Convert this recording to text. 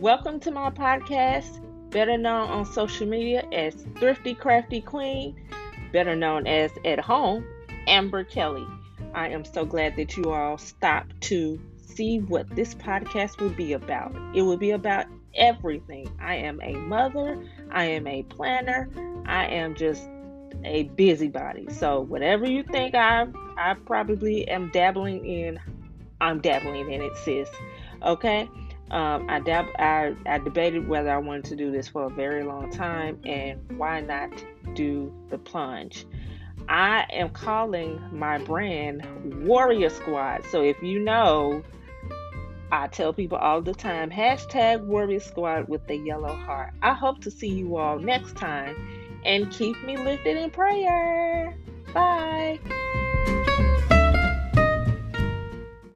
Welcome to my podcast, better known on social media as Thrifty Crafty Queen, better known as at home, Amber Kelly. I am so glad that you all stopped to see what this podcast will be about. It will be about everything. I am a mother, I am a planner, I am just a busybody. So whatever you think I I probably am dabbling in, I'm dabbling in it, sis. Okay. Um, I, dab- I, I debated whether I wanted to do this for a very long time and why not do the plunge. I am calling my brand Warrior Squad. So if you know, I tell people all the time hashtag Warrior Squad with the yellow heart. I hope to see you all next time and keep me lifted in prayer. Bye.